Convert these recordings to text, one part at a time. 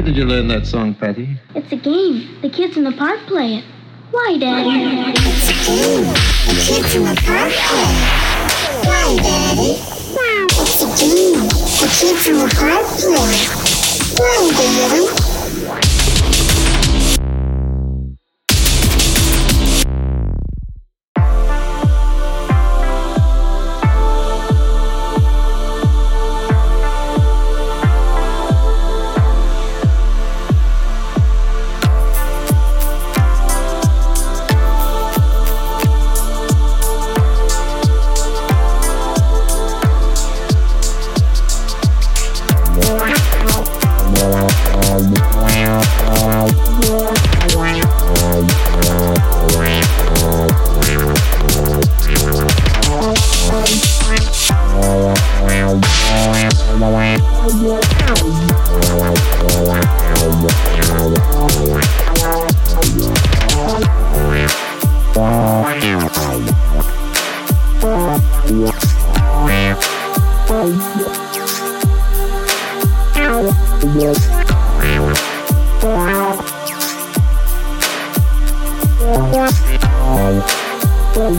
Where did you learn that song, Patty? It's a game. The kids in the park play it. Why, Daddy? It's a game. The kids in the park play. it. Why, Daddy? It's a game. The kids in the park play. Why, Daddy?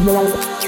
Bye.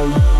Wow.